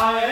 آئے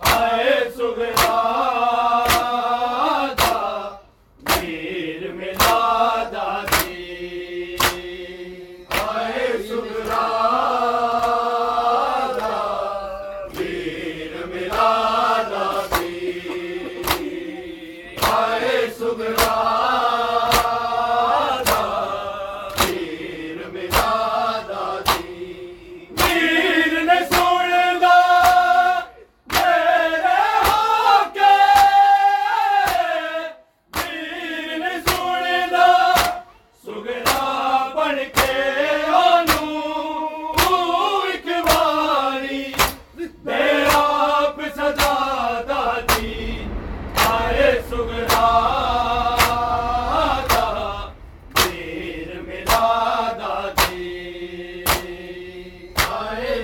آئے سگرا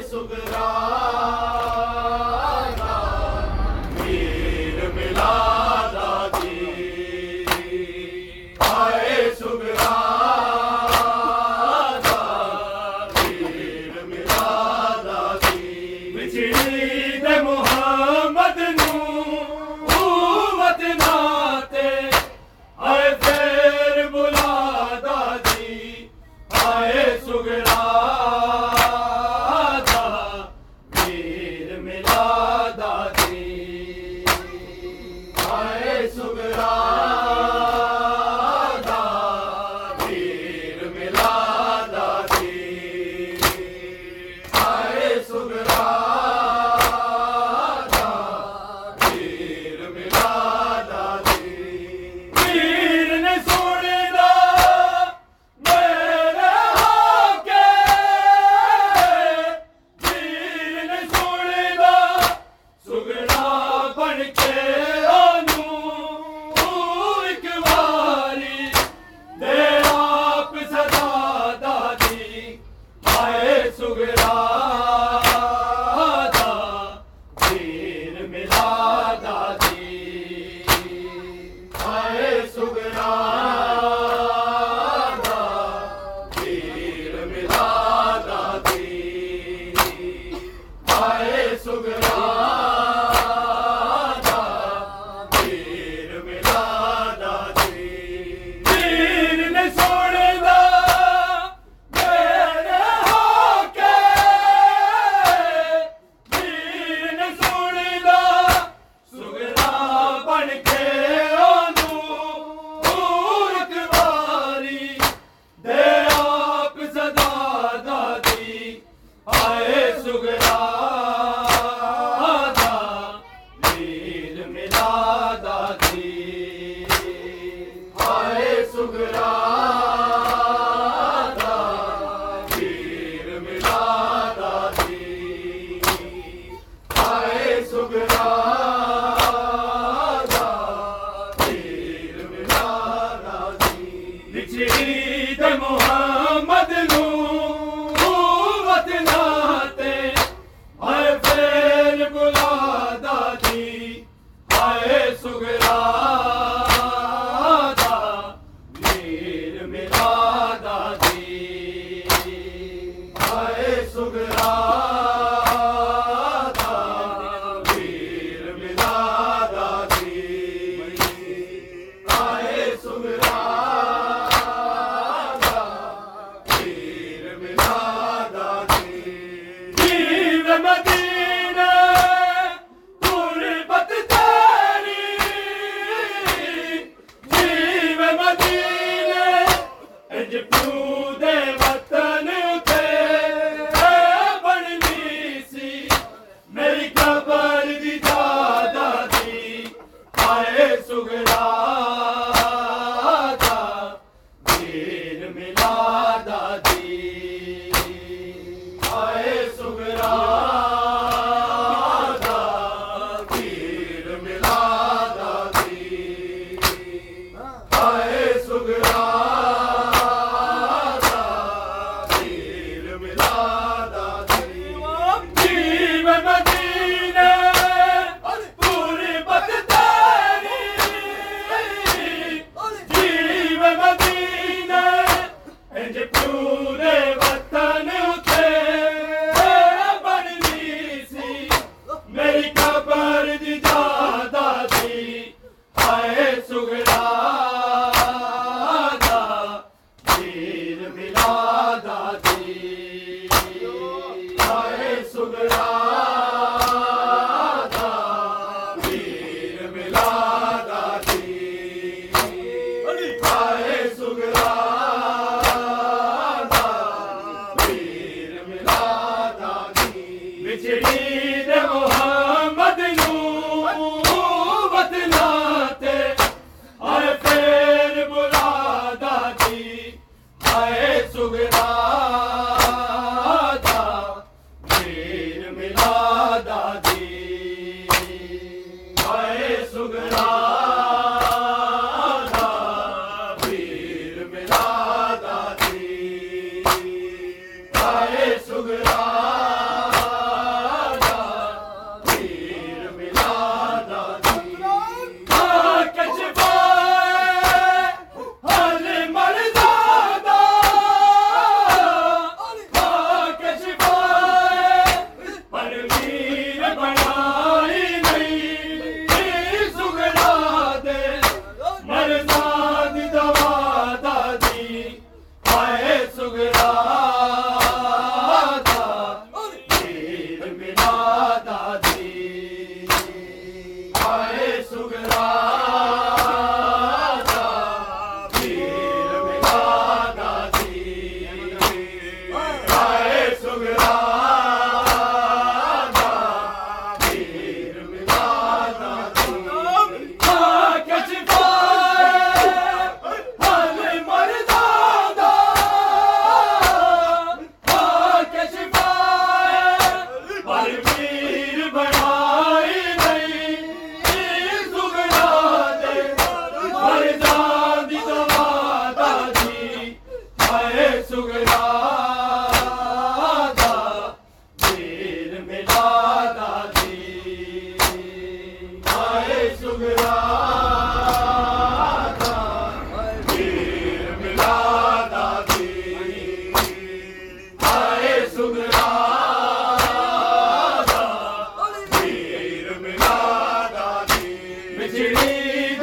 سگرا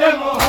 idemo!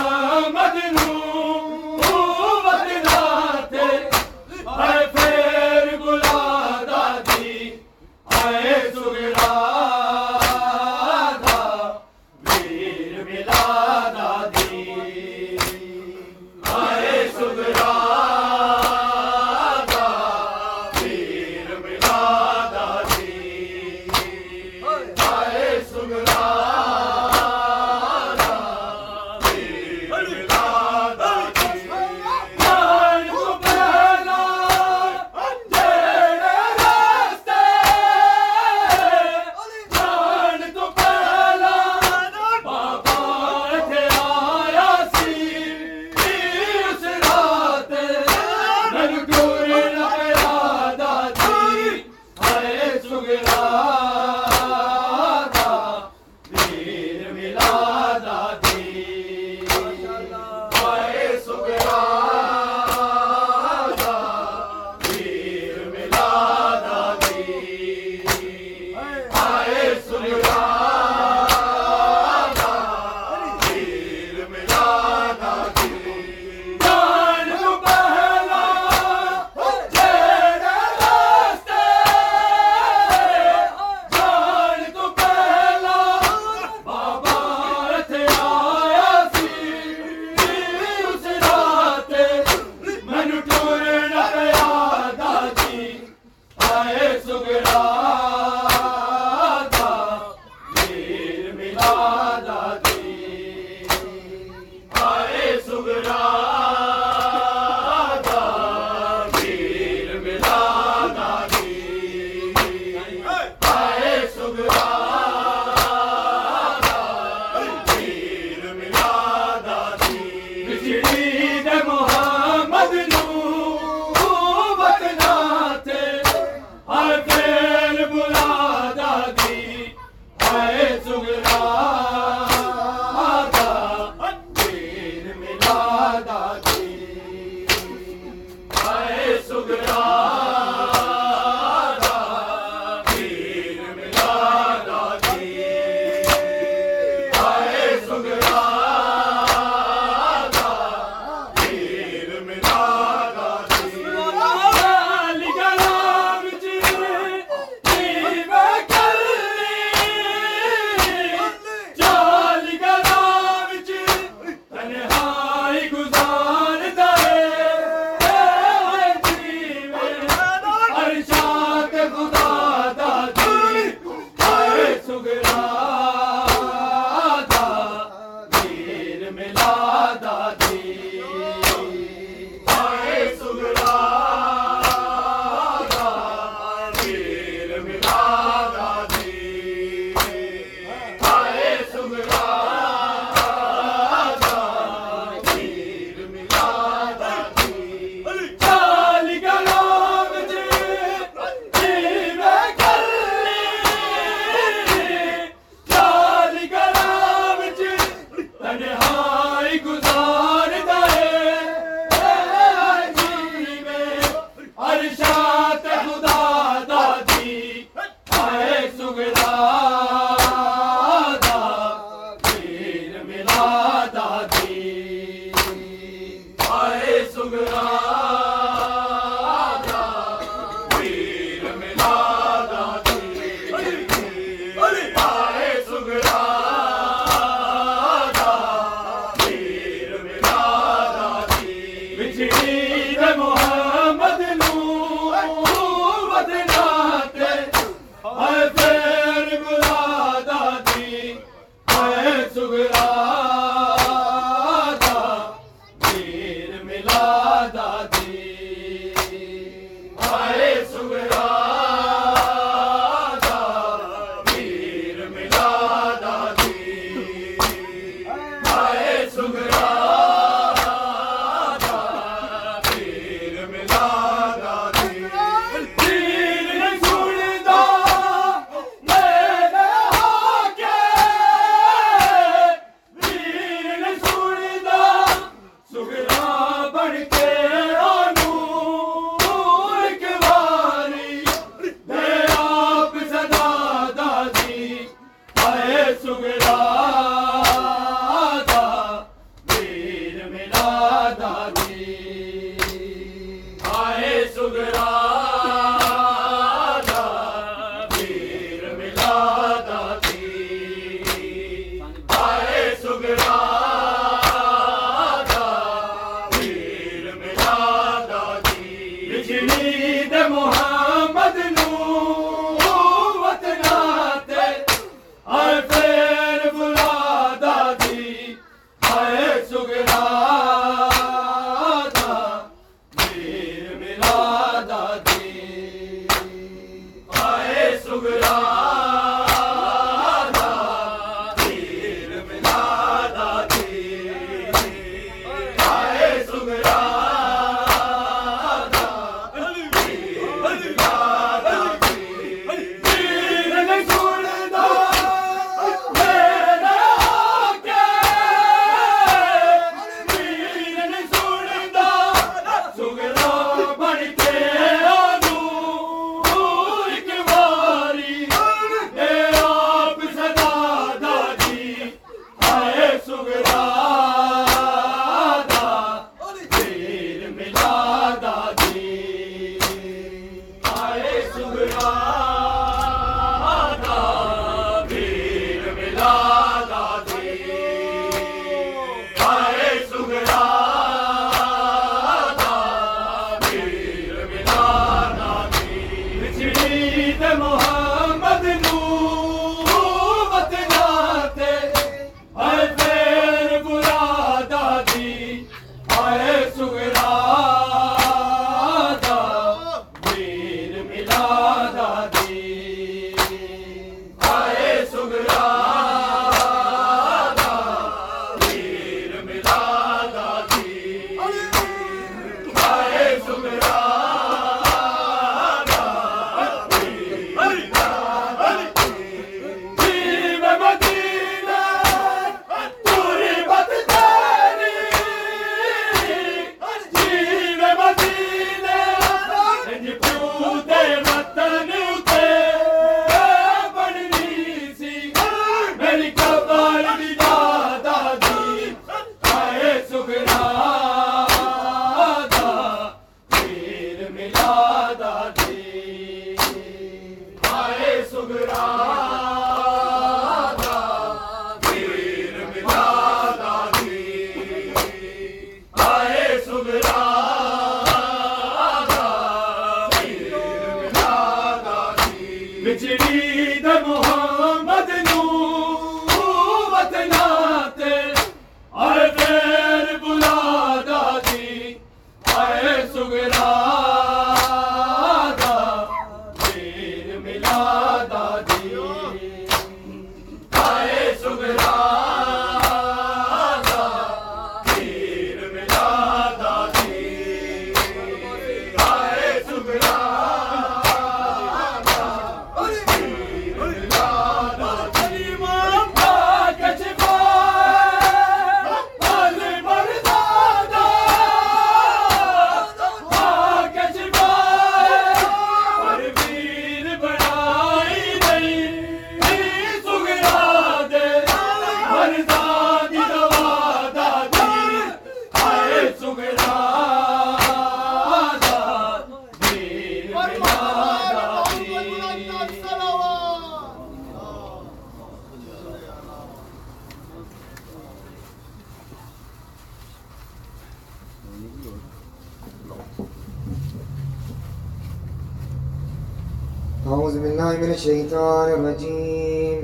الشيطان الرجيم.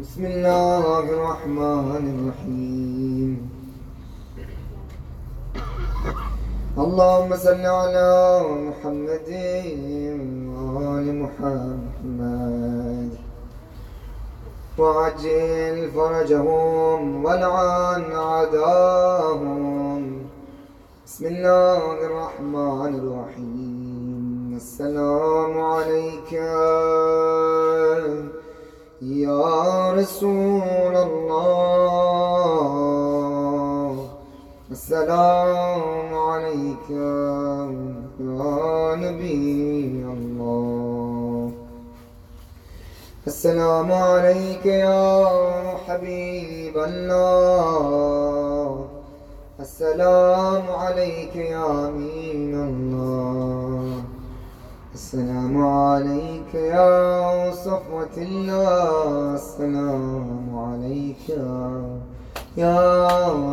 بسم الله الرحمن الرحيم. اللهم صل على محمد وآل محمد. وعجل فرجهم والعن أعداهم بسم الله الرحمن الرحيم. السلام عليك يا رسول الله. السلام عليك يا نبي الله. السلام عليك يا حبيب الله. السلام عليك يا أمين الله. السلام عليك يا صفوة الله السلام عليك يا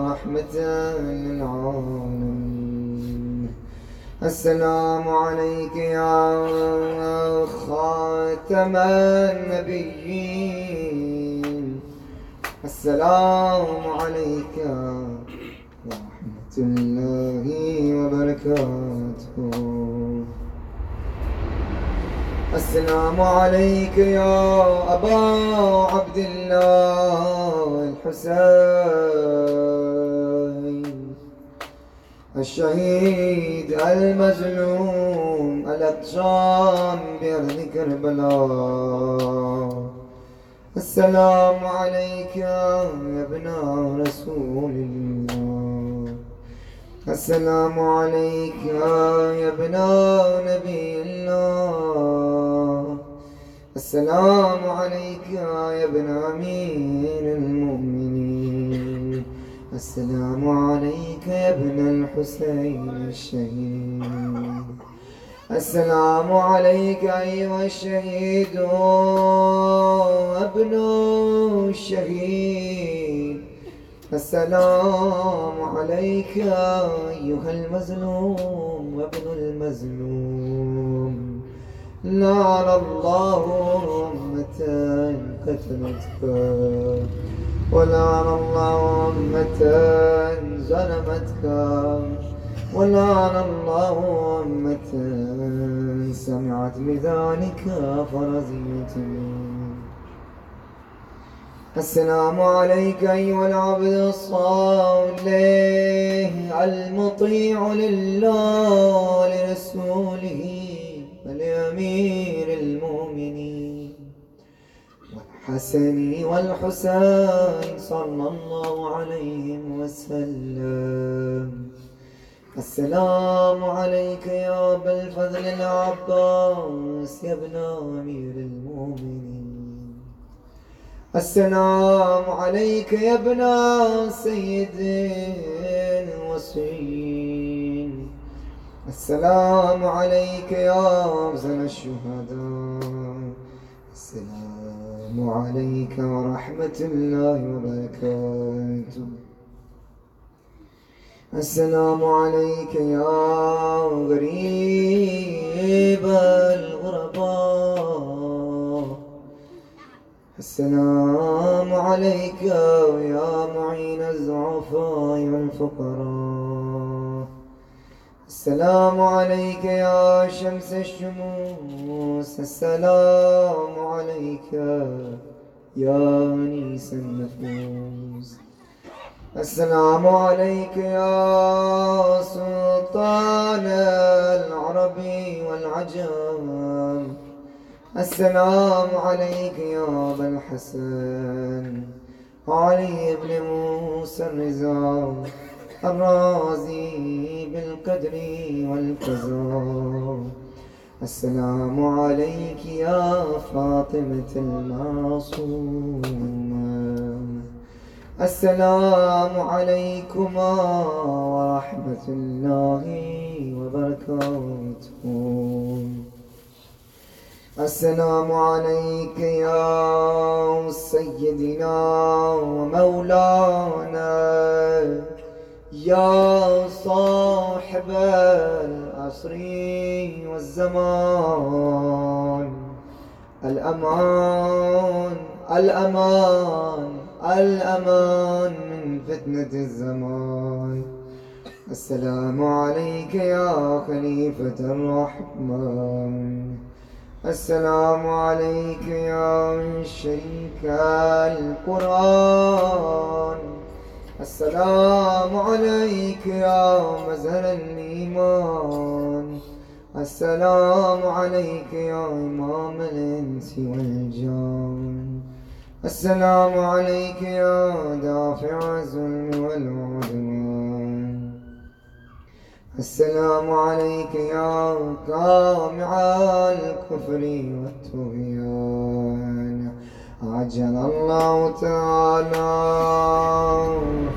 رحمة للعالمين. السلام عليك يا خاتم النبيين. السلام عليك ورحمة الله وبركاته. السلام عليك يا أبا عبد الله الحسين. الشهيد المظلوم الأقشام بأرض كربلاء. السلام عليك يا ابن رسول الله. السلام عليك يا ابن نبي الله. السلام عليك يا ابن أمير المؤمنين. السلام عليك يا ابن الحسين الشهيد. السلام عليك أيها الشهيد ابن الشهيد. السلام عليك أيها المظلوم وابن المظلوم. لعن الله أمة قتلتك ولعن الله أمة ظلمتك ولعن الله أمة سمعت بذلك فرزيت منك. السلام عليك أيها العبد الصالح، المطيع لله، لرسوله ولأمير المؤمنين، والحسن والحسين صلى الله عليهم وسلم. السلام عليك يا أبا الفضل العباس، يا ابن أمير المؤمنين. السلام عليك يا ابن سيد الوصين السلام عليك يا أفضل الشهداء. السلام عليك ورحمة الله وبركاته. السلام عليك يا غريب الغرباء. السلام عليك يا معين الضعفاء والفقراء. السلام عليك يا شمس الشموس. السلام عليك يا أنيس النفوس. السلام عليك يا سلطان العربي والعجم. السلام عليك يا أبا الحسن. علي بن موسى الرضا الرازي بالقدر والقضاء. السلام عليك يا فاطمة المعصومة. السلام عليكما ورحمة الله وبركاته. السلام عليك يا سيدنا ومولانا. يا صاحب العصر والزمان. الأمان الأمان الأمان من فتنة الزمان. السلام عليك يا خليفة الرحمن. السلام عليك يا شريك القرآن. السلام عليك يا مزهر الإيمان. السلام عليك يا إمام الإنس والجان. السلام عليك يا دافع الظلم والعدوان. السلام عليك يا كامع الكفر والطغيان. عجل الله تعالى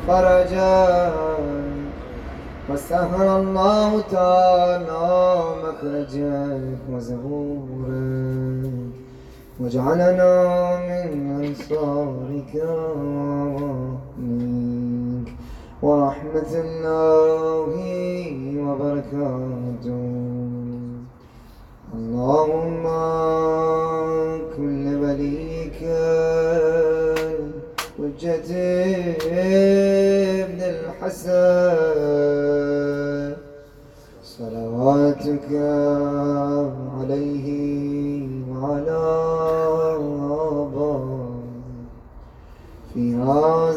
فرجا. وسهل الله تعالى مخرجا وزهورا. واجعلنا من أنصارك ومنك ورحمة الله وبركاته. اللهم كل وليك حجة ابن الحسن. صلواتك عليه وعلى آبائه. في هذه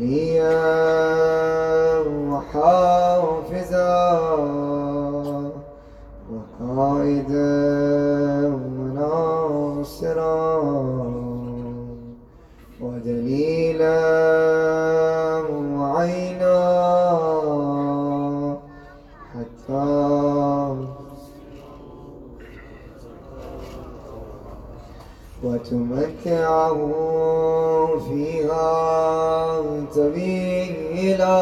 وليا وحافظا وقائدا وناصرا ودليلا وعينا حتى وتمتعه فيها طويلا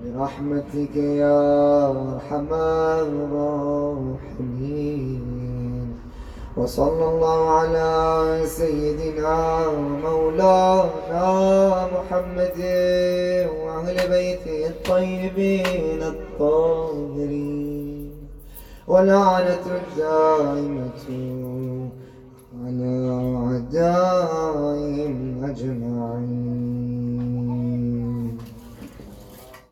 برحمتك يا أرحم الراحمين. وصلى الله على سيدنا مولانا محمد وأهل بيته الطيبين الطاهرين. ولعنة الدائمة على أعدائهم أجمعين.